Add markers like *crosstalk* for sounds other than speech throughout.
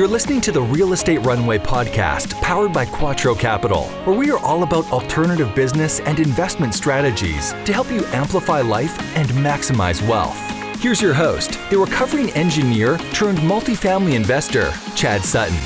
You're listening to the Real Estate Runway podcast, powered by Quattro Capital, where we are all about alternative business and investment strategies to help you amplify life and maximize wealth. Here's your host, the recovering engineer turned multifamily investor, Chad Sutton.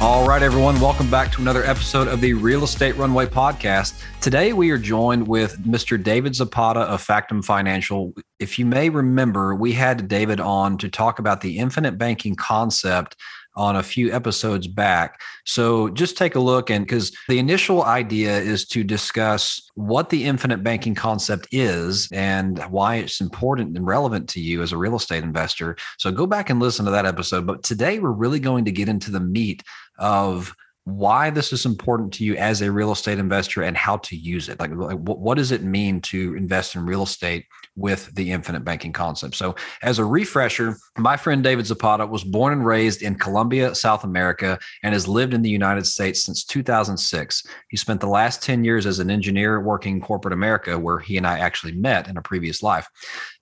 All right, everyone, welcome back to another episode of the Real Estate Runway podcast. Today, we are joined with Mr. David Zapata of Factum Financial. If you may remember, we had David on to talk about the infinite banking concept on a few episodes back. So just take a look and because the initial idea is to discuss what the infinite banking concept is and why it's important and relevant to you as a real estate investor. So go back and listen to that episode. But today we're really going to get into the meat of why this is important to you as a real estate investor and how to use it. Like, what does it mean to invest in real estate with the infinite banking concept? So, as a refresher, my friend David Zapata was born and raised in Colombia, South America, and has lived in the United States since 2006. He spent the last 10 years as an engineer working in corporate America, where he and I actually met in a previous life.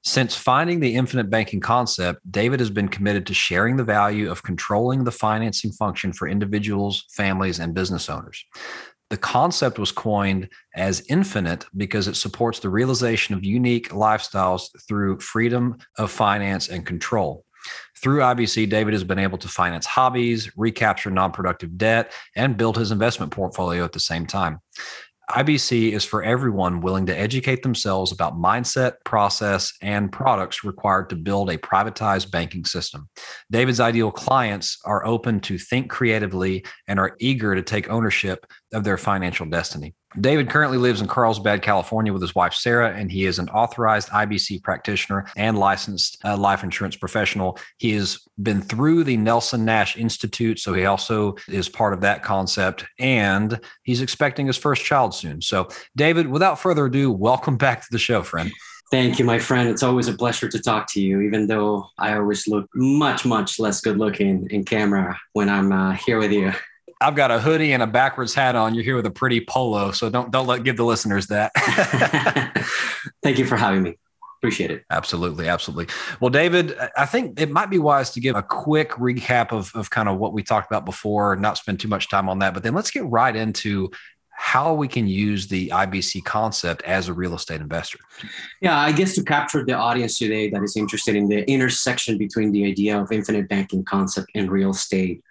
Since finding the infinite banking concept, David has been committed to sharing the value of controlling the financing function for individuals, families, and business owners. The concept was coined as infinite because it supports the realization of unique lifestyles through freedom of finance and control. Through IBC, David has been able to finance hobbies, recapture non productive debt, and build his investment portfolio at the same time. IBC is for everyone willing to educate themselves about mindset, process, and products required to build a privatized banking system. David's ideal clients are open to think creatively and are eager to take ownership of their financial destiny. David currently lives in Carlsbad, California with his wife, Sarah, and he is an authorized IBC practitioner and licensed uh, life insurance professional. He has been through the Nelson Nash Institute, so he also is part of that concept, and he's expecting his first child soon. So, David, without further ado, welcome back to the show, friend. Thank you, my friend. It's always a pleasure to talk to you, even though I always look much, much less good looking in camera when I'm uh, here with you. I've got a hoodie and a backwards hat on. You're here with a pretty polo, so don't don't let give the listeners that. *laughs* Thank you for having me. Appreciate it. Absolutely, absolutely. Well, David, I think it might be wise to give a quick recap of of kind of what we talked about before, not spend too much time on that, but then let's get right into how we can use the IBC concept as a real estate investor. Yeah, I guess to capture the audience today that is interested in the intersection between the idea of infinite banking concept and real estate,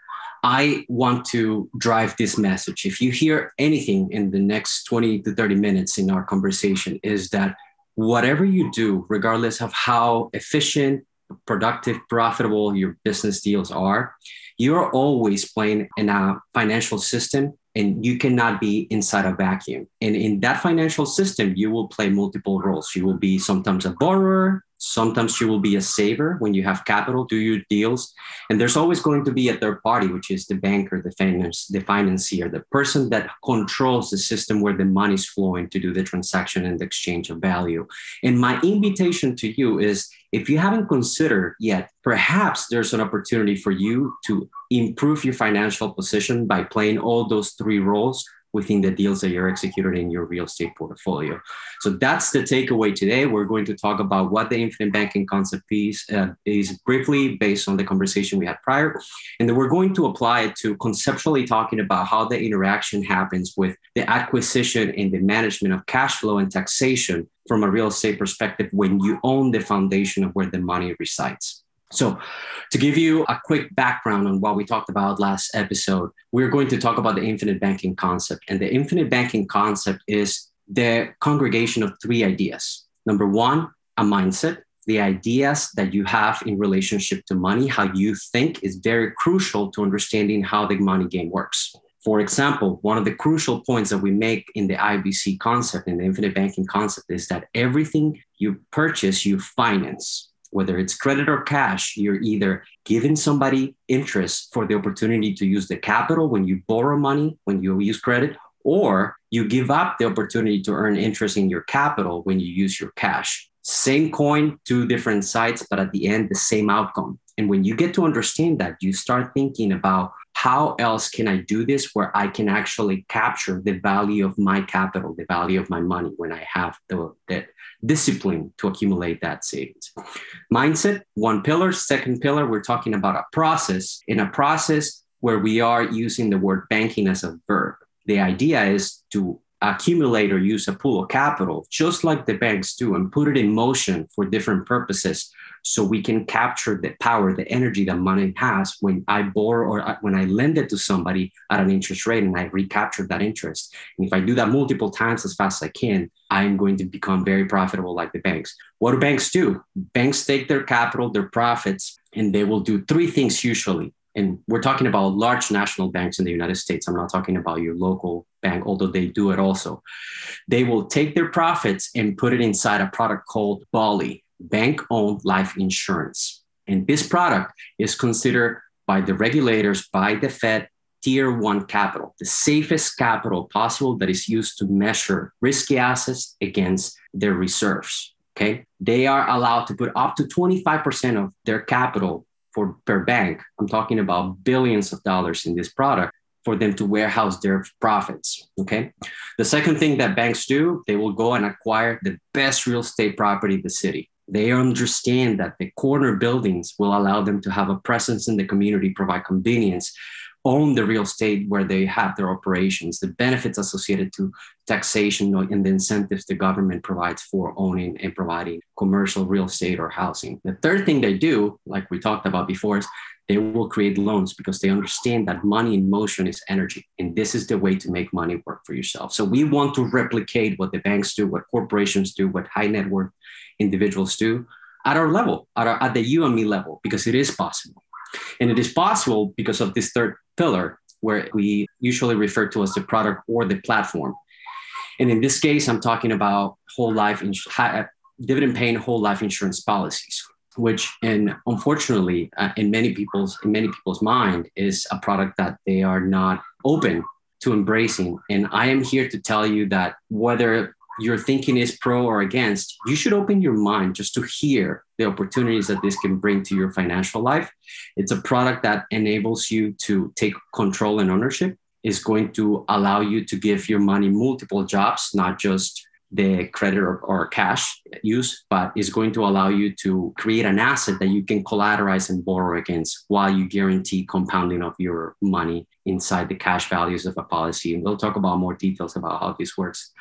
I want to drive this message. If you hear anything in the next 20 to 30 minutes in our conversation, is that whatever you do, regardless of how efficient, productive, profitable your business deals are, you're always playing in a financial system and you cannot be inside a vacuum. And in that financial system, you will play multiple roles. You will be sometimes a borrower, Sometimes you will be a saver when you have capital, do your deals. And there's always going to be a third party, which is the banker, the finance, the financier, the person that controls the system where the money is flowing to do the transaction and the exchange of value. And my invitation to you is if you haven't considered yet, perhaps there's an opportunity for you to improve your financial position by playing all those three roles within the deals that you're executing in your real estate portfolio. So that's the takeaway today. We're going to talk about what the infinite banking concept is, uh, is briefly based on the conversation we had prior. And then we're going to apply it to conceptually talking about how the interaction happens with the acquisition and the management of cash flow and taxation from a real estate perspective when you own the foundation of where the money resides. So, to give you a quick background on what we talked about last episode, we're going to talk about the infinite banking concept. And the infinite banking concept is the congregation of three ideas. Number one, a mindset, the ideas that you have in relationship to money, how you think is very crucial to understanding how the money game works. For example, one of the crucial points that we make in the IBC concept, in the infinite banking concept, is that everything you purchase, you finance whether it's credit or cash, you're either giving somebody interest for the opportunity to use the capital when you borrow money, when you use credit, or you give up the opportunity to earn interest in your capital when you use your cash. Same coin, two different sides, but at the end, the same outcome. And when you get to understand that, you start thinking about how else can I do this where I can actually capture the value of my capital, the value of my money when I have the, the discipline to accumulate that savings. Mindset, one pillar. Second pillar, we're talking about a process. In a process where we are using the word banking as a verb. The idea is to accumulate or use a pool of capital, just like the banks do, and put it in motion for different purposes so we can capture the power, the energy that money has when I borrow or uh, when I lend it to somebody at an interest rate and I recapture that interest. And if I do that multiple times as fast as I can, I'm going to become very profitable like the banks. What do banks do? Banks take their capital, their profits, and they will do three things usually and we're talking about large national banks in the United States. I'm not talking about your local bank, although they do it also. They will take their profits and put it inside a product called BOLI, Bank Owned Life Insurance. And this product is considered by the regulators, by the Fed, tier one capital, the safest capital possible that is used to measure risky assets against their reserves. Okay. They are allowed to put up to 25% of their capital for per bank. I'm talking about billions of dollars in this product for them to warehouse their profits. Okay. The second thing that banks do, they will go and acquire the best real estate property in the city. They understand that the corner buildings will allow them to have a presence in the community, provide convenience, own the real estate where they have their operations, the benefits associated to taxation and the incentives the government provides for owning and providing commercial real estate or housing. The third thing they do, like we talked about before, is they will create loans because they understand that money in motion is energy. And this is the way to make money work for yourself. So we want to replicate what the banks do, what corporations do, what high net worth individuals do at our level, at, our, at the you and me level, because it is possible. And it is possible because of this third pillar, where we usually refer to as the product or the platform. And in this case, I'm talking about whole life ins- dividend paying whole life insurance policies, which, and unfortunately, uh, in many people's in many people's mind, is a product that they are not open to embracing. And I am here to tell you that whether your thinking is pro or against, you should open your mind just to hear the opportunities that this can bring to your financial life. It's a product that enables you to take control and ownership, is going to allow you to give your money multiple jobs, not just the credit or, or, cash use, but is going to allow you to create an asset that you can collateralize and borrow against while you guarantee compounding of your money inside the cash values of a policy. And we'll talk about more details about how this works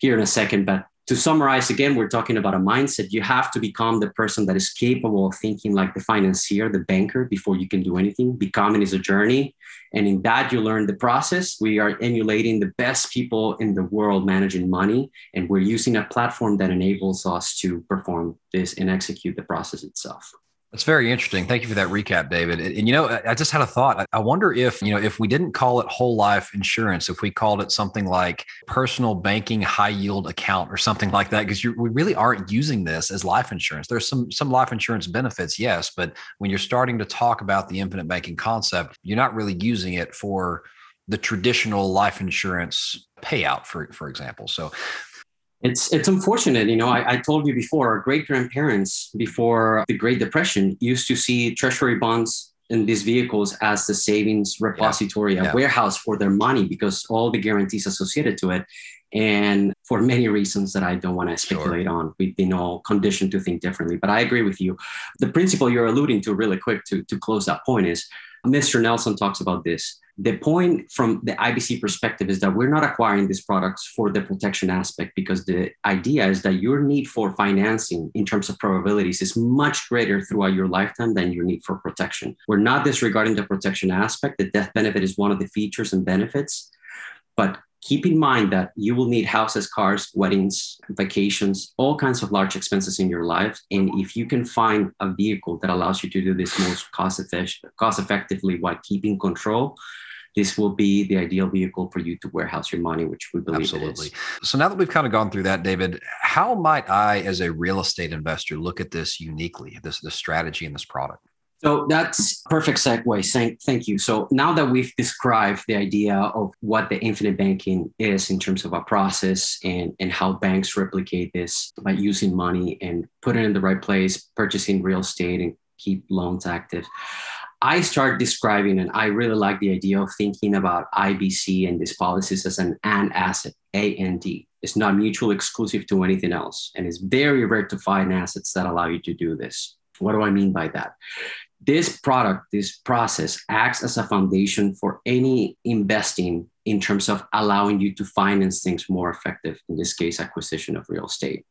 here in a second. But to summarize again, we're talking about a mindset. You have to become the person that is capable of thinking like the financier, the banker, before you can do anything. Becoming is a journey. And in that, you learn the process. We are emulating the best people in the world managing money. And we're using a platform that enables us to perform this and execute the process itself. That's very interesting. Thank you for that recap, David. And, you know, I just had a thought. I wonder if, you know, if we didn't call it whole life insurance, if we called it something like personal banking high yield account or something like that, because we really aren't using this as life insurance. There's some some life insurance benefits, yes, but when you're starting to talk about the infinite banking concept, you're not really using it for the traditional life insurance payout, for for example. So it's it's unfortunate, you know. I, I told you before, our great grandparents before the Great Depression used to see treasury bonds in these vehicles as the savings repository, yeah. a yeah. warehouse for their money because all the guarantees associated to it. And for many reasons that I don't want to speculate sure. on, we've been all conditioned to think differently. But I agree with you. The principle you're alluding to, really quick to, to close that point, is Mr. Nelson talks about this the point from the IBC perspective is that we're not acquiring these products for the protection aspect because the idea is that your need for financing in terms of probabilities is much greater throughout your lifetime than your need for protection. We're not disregarding the protection aspect. The death benefit is one of the features and benefits, but keep in mind that you will need houses, cars, weddings, vacations, all kinds of large expenses in your life. And if you can find a vehicle that allows you to do this most cost, effect- cost effectively while keeping control, this will be the ideal vehicle for you to warehouse your money, which we believe absolutely. So now that we've kind of gone through that, David, how might I, as a real estate investor, look at this uniquely, this this strategy and this product? So that's perfect segue. Thank, thank you. So now that we've described the idea of what the infinite banking is in terms of a process and, and how banks replicate this by using money and put it in the right place, purchasing real estate and keep loans active. I start describing, and I really like the idea of thinking about IBC and these policies as an and asset, A and D. It's not mutually exclusive to anything else. And it's very rare to find assets that allow you to do this. What do I mean by that? This product, this process acts as a foundation for any investing in terms of allowing you to finance things more effective, in this case, acquisition of real estate.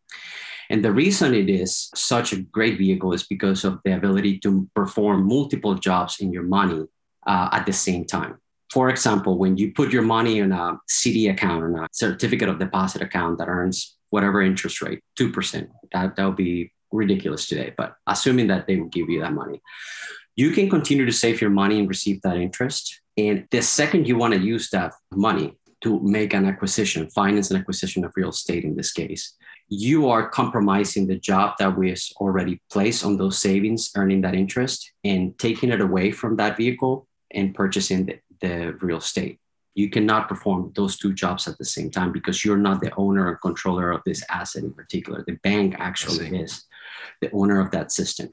And the reason it is such a great vehicle is because of the ability to perform multiple jobs in your money uh, at the same time. For example, when you put your money in a CD account or a certificate of deposit account that earns whatever interest rate, 2%, that, that would be ridiculous today, but assuming that they will give you that money, you can continue to save your money and receive that interest. And the second you want to use that money to make an acquisition, finance an acquisition of real estate in this case, you are compromising the job that was already placed on those savings, earning that interest, and taking it away from that vehicle and purchasing the, the real estate. You cannot perform those two jobs at the same time because you're not the owner or controller of this asset in particular. The bank actually is the owner of that system.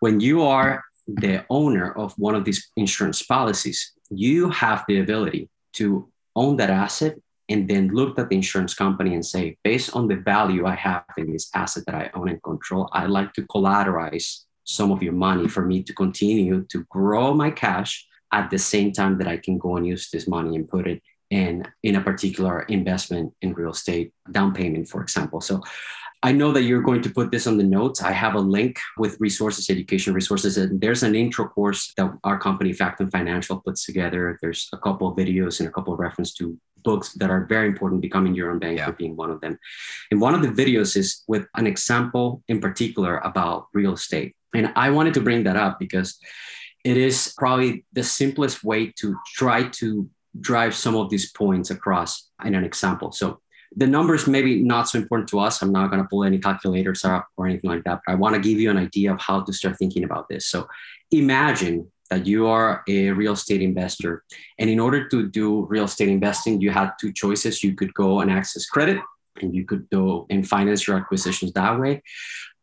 When you are the owner of one of these insurance policies, you have the ability to own that asset and then look at the insurance company and say, based on the value I have in this asset that I own and control, I'd like to collateralize some of your money for me to continue to grow my cash at the same time that I can go and use this money and put it in in a particular investment in real estate down payment, for example. So I know that you're going to put this on the notes. I have a link with resources, education resources. And there's an intro course that our company, Factum Financial, puts together. There's a couple of videos and a couple of reference to books that are very important, Becoming Your Own Banker yeah. being one of them. And one of the videos is with an example in particular about real estate. And I wanted to bring that up because it is probably the simplest way to try to drive some of these points across in an example. So the numbers maybe not so important to us. I'm not going to pull any calculators up or anything like that, but I want to give you an idea of how to start thinking about this. So imagine that you are a real estate investor. And in order to do real estate investing, you had two choices. You could go and access credit and you could go and finance your acquisitions that way.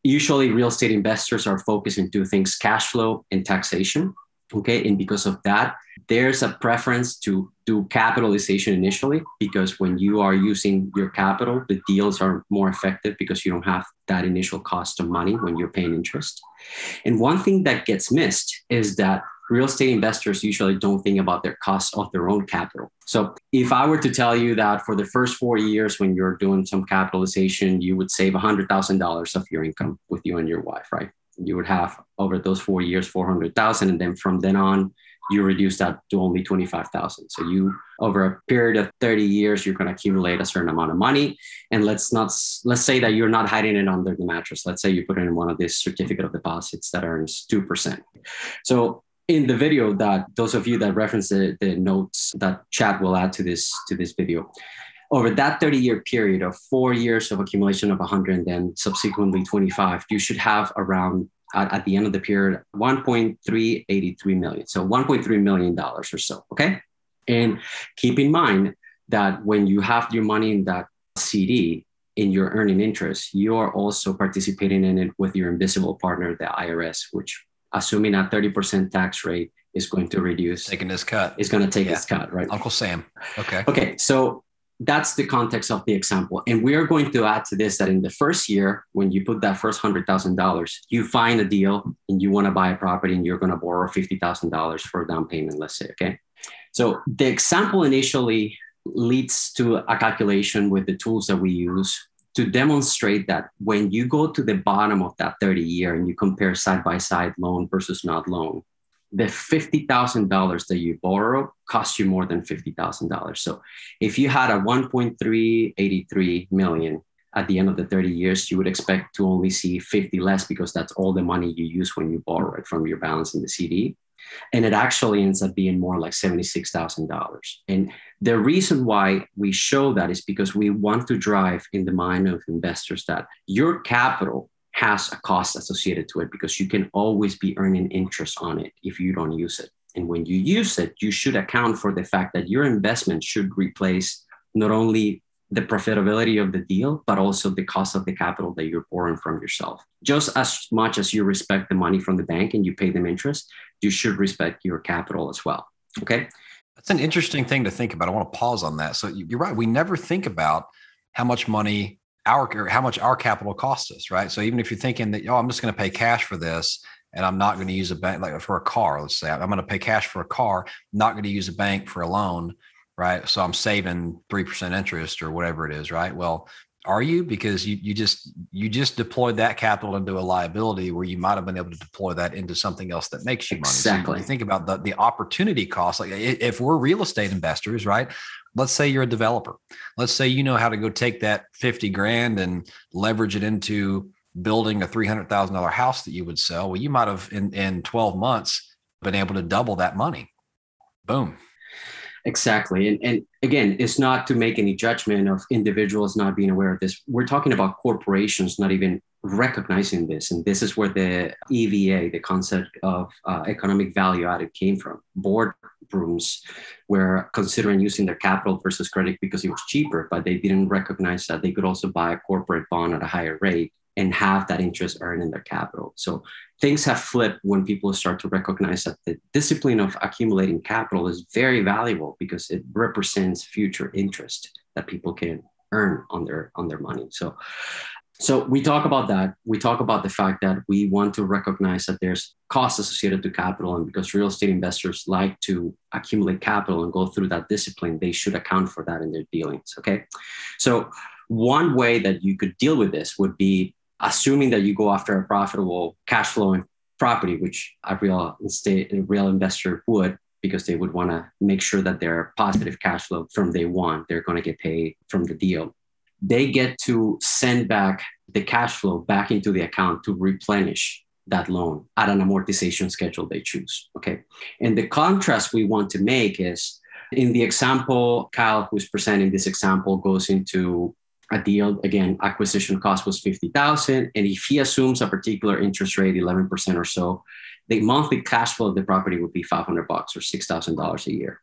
Usually, real estate investors are focused on two things cash flow and taxation. Okay. And because of that, there's a preference to do capitalization initially because when you are using your capital, the deals are more effective because you don't have that initial cost of money when you're paying interest. And one thing that gets missed is that real estate investors usually don't think about their cost of their own capital. So if I were to tell you that for the first four years when you're doing some capitalization, you would save $100,000 of your income with you and your wife, right? You would have over those four years, 400,000. And then from then on, you reduce that to only 25,000. So you over a period of 30 years, you're going to accumulate a certain amount of money. And let's not let's say that you're not hiding it under the mattress. Let's say you put it in one of these certificate of deposits that earns 2%. So in the video that those of you that reference the, the notes that Chad will add to this to this video, over that 30 year period of four years of accumulation of 100 and then subsequently 25, you should have around at, at the end of the period 1.383 million. So 1.3 million dollars or so. Okay. And keep in mind that when you have your money in that CD in your earning interest, you are also participating in it with your invisible partner, the IRS, which assuming a 30% tax rate is going to reduce. Taking this cut. Is going to take yeah. this cut, right? Uncle Sam. Okay. Okay. So that's the context of the example. And we are going to add to this that in the first year, when you put that first $100,000, you find a deal and you want to buy a property and you're going to borrow $50,000 for a down payment, let's say. Okay. So the example initially leads to a calculation with the tools that we use to demonstrate that when you go to the bottom of that 30 year and you compare side by side loan versus not loan, the $50,000 that you borrow costs you more than $50,000. So if you had a 1.383 million at the end of the 30 years, you would expect to only see 50 less because that's all the money you use when you borrow it from your balance in the CD. And it actually ends up being more like $76,000. And the reason why we show that is because we want to drive in the mind of investors that your capital has a cost associated to it because you can always be earning interest on it if you don't use it. And when you use it, you should account for the fact that your investment should replace not only the profitability of the deal, but also the cost of the capital that you're borrowing from yourself. Just as much as you respect the money from the bank and you pay them interest, you should respect your capital as well. Okay. That's an interesting thing to think about. I want to pause on that. So you're right. We never think about how much money our how much our capital costs us, right? So even if you're thinking that, oh, I'm just going to pay cash for this and I'm not going to use a bank like for a car, let's say I'm going to pay cash for a car, not going to use a bank for a loan, right? So I'm saving 3% interest or whatever it is, right? Well, are you because you you just you just deployed that capital into a liability where you might have been able to deploy that into something else that makes you money exactly so you think about the, the opportunity cost like if we're real estate investors right let's say you're a developer let's say you know how to go take that 50 grand and leverage it into building a $300000 house that you would sell well you might have in in 12 months been able to double that money boom Exactly. And, and again, it's not to make any judgment of individuals not being aware of this. We're talking about corporations not even recognizing this. And this is where the EVA, the concept of uh, economic value added, came from. Boardrooms were considering using their capital versus credit because it was cheaper, but they didn't recognize that they could also buy a corporate bond at a higher rate and have that interest earned in their capital. So things have flipped when people start to recognize that the discipline of accumulating capital is very valuable because it represents future interest that people can earn on their on their money. So so we talk about that. We talk about the fact that we want to recognize that there's costs associated to capital. And because real estate investors like to accumulate capital and go through that discipline, they should account for that in their dealings. Okay. So one way that you could deal with this would be assuming that you go after a profitable cash flowing property, which a real estate, a real investor would, because they would want to make sure that their positive cash flow from day one, they're going to get paid from the deal. They get to send back the cash flow back into the account to replenish that loan at an amortization schedule they choose. Okay. And the contrast we want to make is in the example, Kyle, who's presenting this example, goes into a deal again acquisition cost was 50000 and if he assumes a particular interest rate 11% or so the monthly cash flow of the property would be 500 bucks or $6000 a year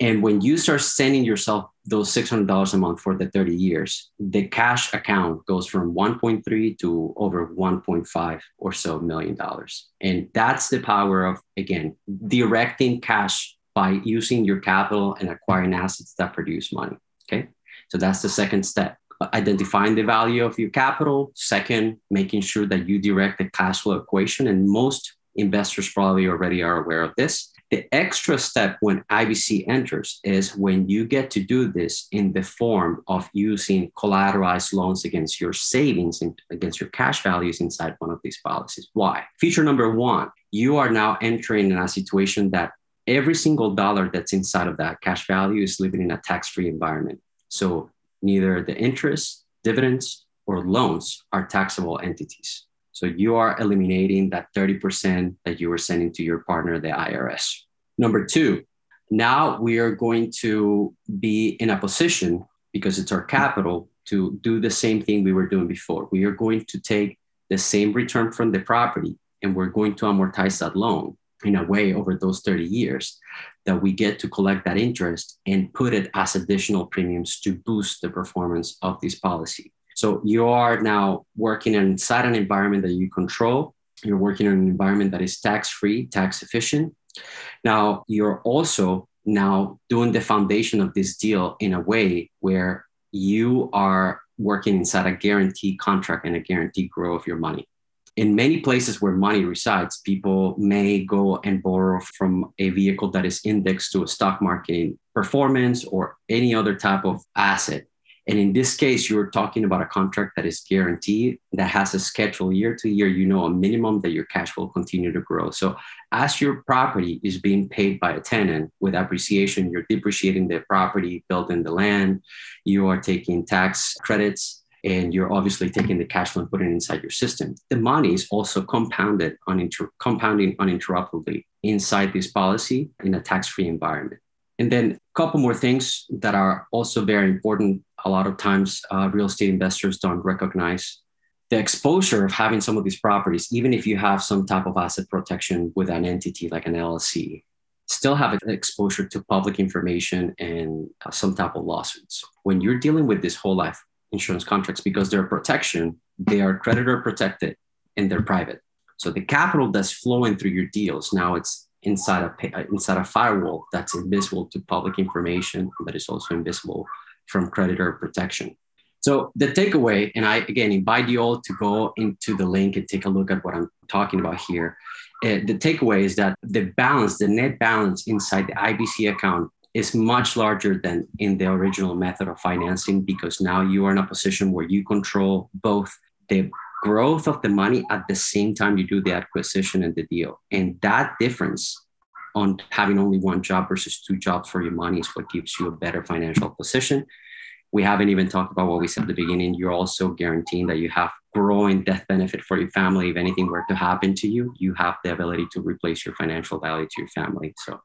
and when you start sending yourself those $600 a month for the 30 years the cash account goes from 1.3 to over 1.5 or so million dollars and that's the power of again directing cash by using your capital and acquiring assets that produce money okay so that's the second step identifying the value of your capital. Second, making sure that you direct the cash flow equation. And most investors probably already are aware of this. The extra step when IBC enters is when you get to do this in the form of using collateralized loans against your savings and against your cash values inside one of these policies. Why? Feature number one, you are now entering in a situation that every single dollar that's inside of that cash value is living in a tax free environment. So neither the interest, dividends, or loans are taxable entities. So you are eliminating that 30% that you were sending to your partner, the IRS. Number two, now we are going to be in a position, because it's our capital, to do the same thing we were doing before. We are going to take the same return from the property and we're going to amortize that loan in a way over those 30 years that we get to collect that interest and put it as additional premiums to boost the performance of this policy. So you are now working inside an environment that you control. You're working in an environment that is tax free, tax efficient. Now you're also now doing the foundation of this deal in a way where you are working inside a guaranteed contract and a guaranteed grow of your money in many places where money resides, people may go and borrow from a vehicle that is indexed to a stock market performance or any other type of asset. And in this case, you're talking about a contract that is guaranteed, that has a schedule year to year, you know, a minimum that your cash will continue to grow. So as your property is being paid by a tenant with appreciation, you're depreciating the property, building the land, you are taking tax credits and you're obviously taking the cash flow and putting it inside your system. The money is also compounded uninter- compounding uninterruptedly inside this policy in a tax-free environment. And then a couple more things that are also very important. A lot of times, uh, real estate investors don't recognize the exposure of having some of these properties, even if you have some type of asset protection with an entity like an LLC. still have an exposure to public information and uh, some type of lawsuits. When you're dealing with this whole life insurance contracts, because they're protection, they are creditor protected and they're private. So the capital that's flowing through your deals now it's inside a uh, inside a firewall that's invisible to public information, but it's also invisible from creditor protection. So the takeaway, and I again invite you all to go into the link and take a look at what I'm talking about here. Uh, the takeaway is that the balance, the net balance inside the IBC account is much larger than in the original method of financing because now you are in a position where you control both the growth of the money at the same time you do the acquisition and the deal. And that difference on having only one job versus two jobs for your money is what gives you a better financial position. We haven't even talked about what we said at the beginning. You're also guaranteeing that you have growing death benefit for your family. If anything were to happen to you, you have the ability to replace your financial value to your family. So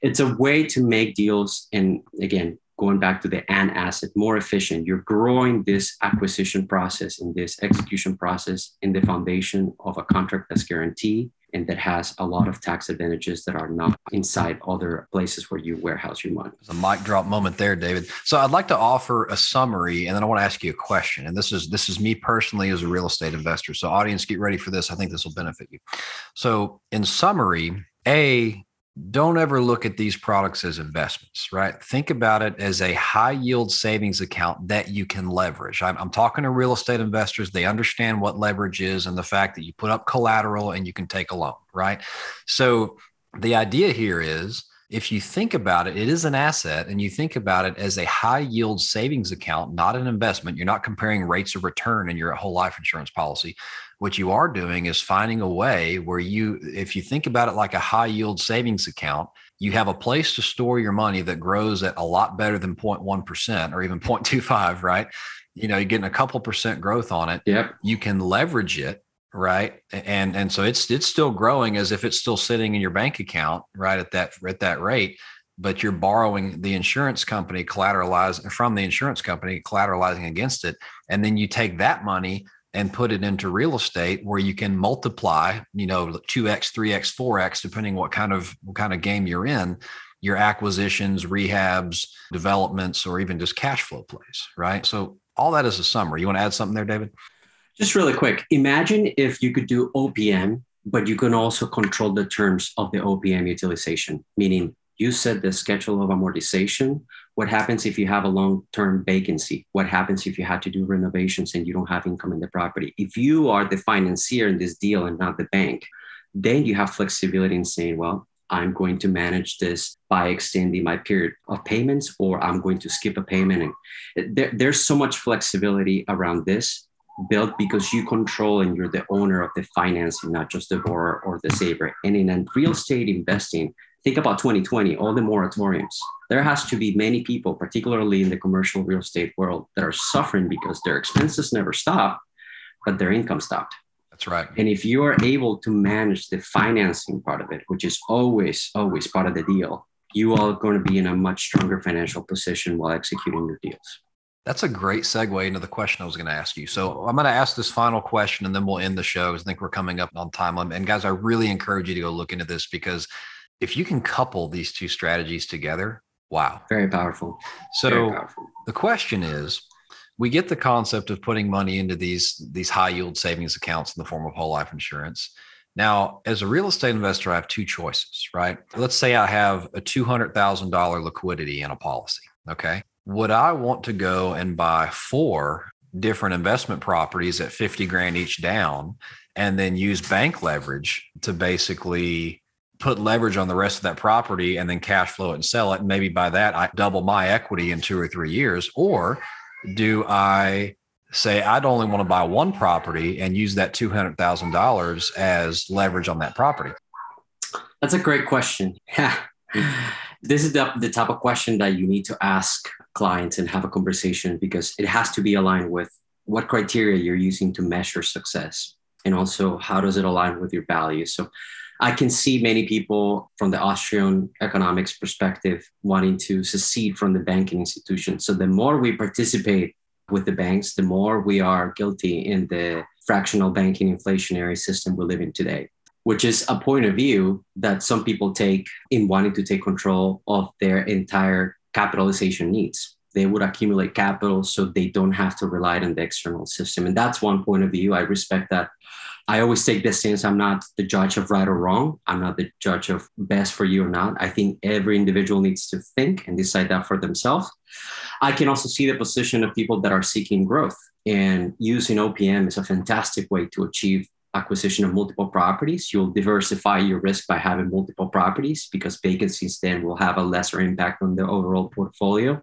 it's a way to make deals and again going back to the and asset more efficient you're growing this acquisition process and this execution process in the foundation of a contract that's guaranteed and that has a lot of tax advantages that are not inside other places where you warehouse your money. It's a mic drop moment there, David. So I'd like to offer a summary, and then I want to ask you a question. And this is this is me personally as a real estate investor. So audience, get ready for this. I think this will benefit you. So in summary, a don't ever look at these products as investments, right? Think about it as a high yield savings account that you can leverage. I'm, I'm, talking to real estate investors. They understand what leverage is and the fact that you put up collateral and you can take a loan, right? So the idea here is if you think about it, it is an asset and you think about it as a high yield savings account, not an investment. You're not comparing rates of return in your whole life insurance policy what you are doing is finding a way where you if you think about it like a high yield savings account you have a place to store your money that grows at a lot better than 0.1% or even *laughs* 0.25 right? You know you're getting a couple percent growth on it. Yep. you can leverage it right? And and so it's it's still growing as if it's still sitting in your bank account right at that at that rate but you're borrowing the insurance company collateralizing from the insurance company collateralizing against it. And then you take that money and put it into real estate where you can multiply, you know, 2x, 3x, 4x, depending what kind of what kind of game you're in, your acquisitions, rehabs, developments, or even just cash flow plays, right? So all that is a summary. You want to add something there, David? Just really quick. Imagine if you could do OPM, but you can also control the terms of the OPM utilization, meaning you set the schedule of amortization. What happens if you have a long term vacancy? What happens if you had to do renovations and you don't have income in the property? If you are the financier in this deal and not the bank, then you have flexibility in saying, well, I'm going to manage this by extending my period of payments, or I'm going to skip a payment. And there, there's so much flexibility around this built because you control and you're the owner of the financing, not just the borrower or the saver. And in real estate investing, think about 2020, all the moratoriums. There has to be many people, particularly in the commercial real estate world, that are suffering because their expenses never stopped, but their income stopped. That's right. And if you are able to manage the financing part of it, which is always, always part of the deal, you are going to be in a much stronger financial position while executing your deals. That's a great segue into the question I was going to ask you. So I'm going to ask this final question and then we'll end the show. I think we're coming up on time. And guys, I really encourage you to go look into this because if you can couple these two strategies together, wow. Very powerful. So Very powerful. the question is, we get the concept of putting money into these these high yield savings accounts in the form of whole life insurance. Now, as a real estate investor, I have two choices, right? Let's say I have a $200,000 liquidity in a policy. Okay. Would I want to go and buy four different investment properties at 50 grand each down and then use bank leverage to basically put leverage on the rest of that property and then cash flow it and sell it. And maybe by that, I double my equity in two or three years. Or do I say I'd only want to buy one property and use that $200,000 as leverage on that property? That's a great question. Yeah. This is the, the type of question that you need to ask clients and have a conversation because it has to be aligned with what criteria you're using to measure success and also how does it align with your values. So I can see many people from the Austrian economics perspective wanting to secede from the banking institution. So the more we participate with the banks, the more we are guilty in the fractional banking inflationary system we live in today. which is a point of view that some people take in wanting to take control of their entire capitalization needs. They would accumulate capital so they don't have to rely on the external system. And that's one point of view. I respect that. I always take this stance. I'm not the judge of right or wrong. I'm not the judge of best for you or not. I think every individual needs to think and decide that for themselves. I can also see the position of people that are seeking growth and using OPM is a fantastic way to achieve acquisition of multiple properties. You'll diversify your risk by having multiple properties because vacancies then will have a lesser impact on the overall portfolio.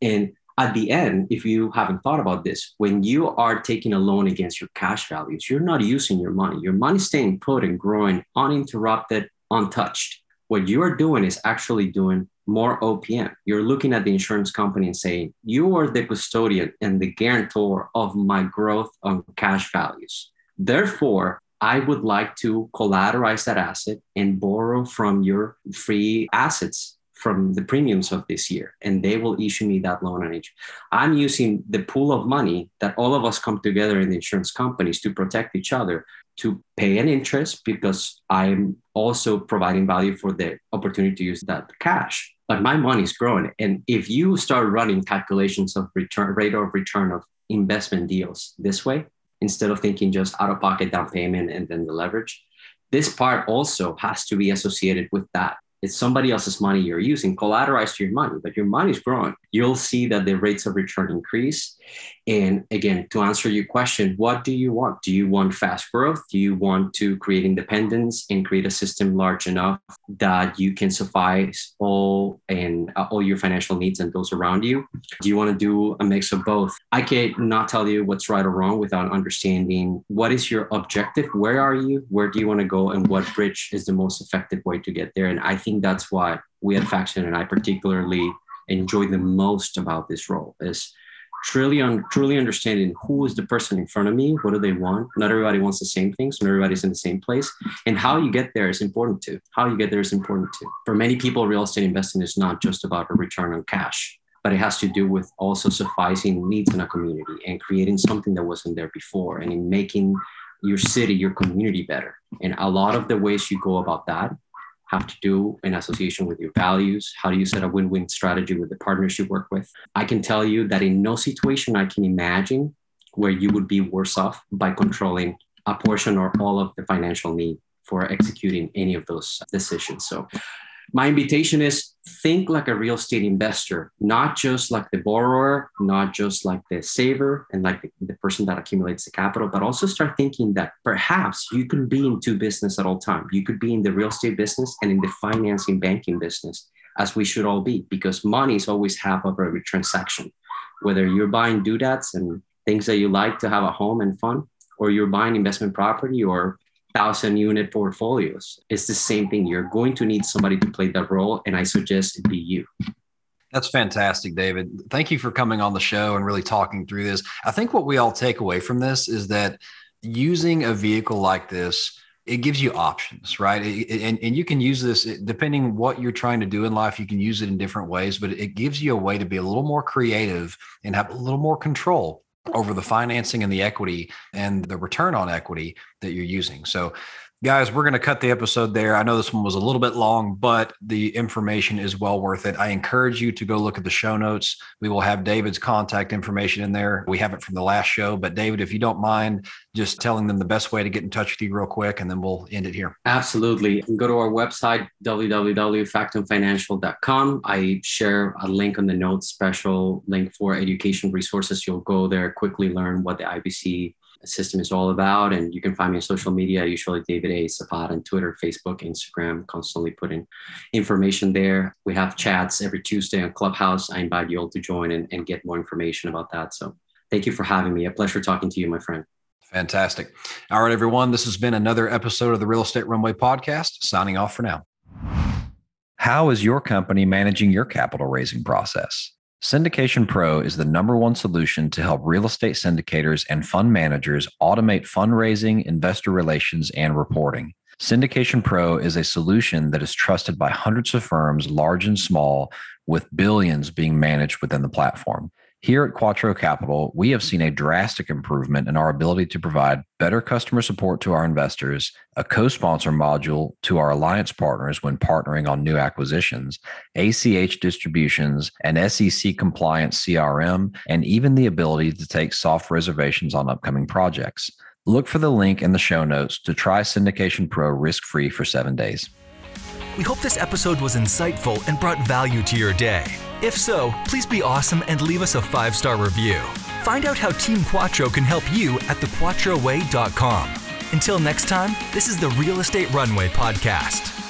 And at the end, if you haven't thought about this, when you are taking a loan against your cash values, you're not using your money. Your money's staying put and growing uninterrupted, untouched. What you are doing is actually doing more OPM. You're looking at the insurance company and saying, You are the custodian and the guarantor of my growth on cash values. Therefore, I would like to collateralize that asset and borrow from your free assets from the premiums of this year, and they will issue me that loan on each. I'm using the pool of money that all of us come together in the insurance companies to protect each other to pay an interest because I'm also providing value for the opportunity to use that cash. But my money is growing. And if you start running calculations of return rate of return of investment deals this way, instead of thinking just out of pocket down payment and then the leverage. This part also has to be associated with that it's somebody else's money you're using, collateralized to your money, but your money is growing. You'll see that the rates of return increase. And again, to answer your question, what do you want? Do you want fast growth? Do you want to create independence and create a system large enough that you can suffice all and uh, all your financial needs and those around you? Do you want to do a mix of both? I cannot tell you what's right or wrong without understanding what is your objective, where are you, where do you want to go, and what bridge is the most effective way to get there. And I think that's what we at Factum and I particularly enjoy the most about this role is truly un- truly understanding who is the person in front of me, what do they want? Not everybody wants the same things, not everybody's in the same place. And how you get there is important too. How you get there is important too. For many people, real estate investing is not just about a return on cash, but it has to do with also sufficing needs in a community and creating something that wasn't there before and in making your city, your community better. And a lot of the ways you go about that have to do in association with your values? How do you set a win win strategy with the partners you work with? I can tell you that in no situation I can imagine where you would be worse off by controlling a portion or all of the financial need for executing any of those decisions. So my invitation is think like a real estate investor, not just like the borrower, not just like the saver and like the, the, person that accumulates the capital, but also start thinking that perhaps you can be in two business at all time. You could be in the real estate business and in the financing banking business, as we should all be, because money is always half of every transaction. Whether you're buying doodads and things that you like to have a home and fun, or you're buying investment property or thousand unit portfolios. It's the same thing. You're going to need somebody to play that role, and I suggest it be you. That's fantastic, David. Thank you for coming on the show and really talking through this. I think what we all take away from this is that using a vehicle like this, it gives you options, right? And, and you can use this depending what you're trying to do in life. You can use it in different ways, but it gives you a way to be a little more creative and have a little more control over the financing and the equity and the return on equity that you're using. So Guys, we're going to cut the episode there. I know this one was a little bit long, but the information is well worth it. I encourage you to go look at the show notes. We will have David's contact information in there. We have it from the last show, but David, if you don't mind just telling them the best way to get in touch with you real quick, and then we'll end it here. Absolutely. You can go to our website, www.factumfinancial.com. I share a link on the notes, special link for education resources. You'll go there, quickly learn what the IBC system is all about. And you can find me on social media, usually David A. Zapata on Twitter, Facebook, Instagram, constantly putting information there. We have chats every Tuesday on Clubhouse. I invite you all to join and, and get more information about that. So thank you for having me. A pleasure talking to you, my friend. Fantastic. All right, everyone. This has been another episode of the Real Estate Runway Podcast. Signing off for now. How is your company managing your capital raising process? Syndication Pro is the number one solution to help real estate syndicators and fund managers automate fundraising, investor relations, and reporting. Syndication Pro is a solution that is trusted by hundreds of firms, large and small, with billions being managed within the platform. Here at Quattro Capital, we have seen a drastic improvement in our ability to provide better customer support to our investors, a co sponsor module to our alliance partners when partnering on new acquisitions, ACH distributions, an SEC compliant CRM, and even the ability to take soft reservations on upcoming projects. Look for the link in the show notes to try Syndication Pro risk free for seven days. We hope this episode was insightful and brought value to your day. If so, please be awesome and leave us a five star review. Find out how Team Quattro can help you at thequattroway.com. Until next time, this is the Real Estate Runway Podcast.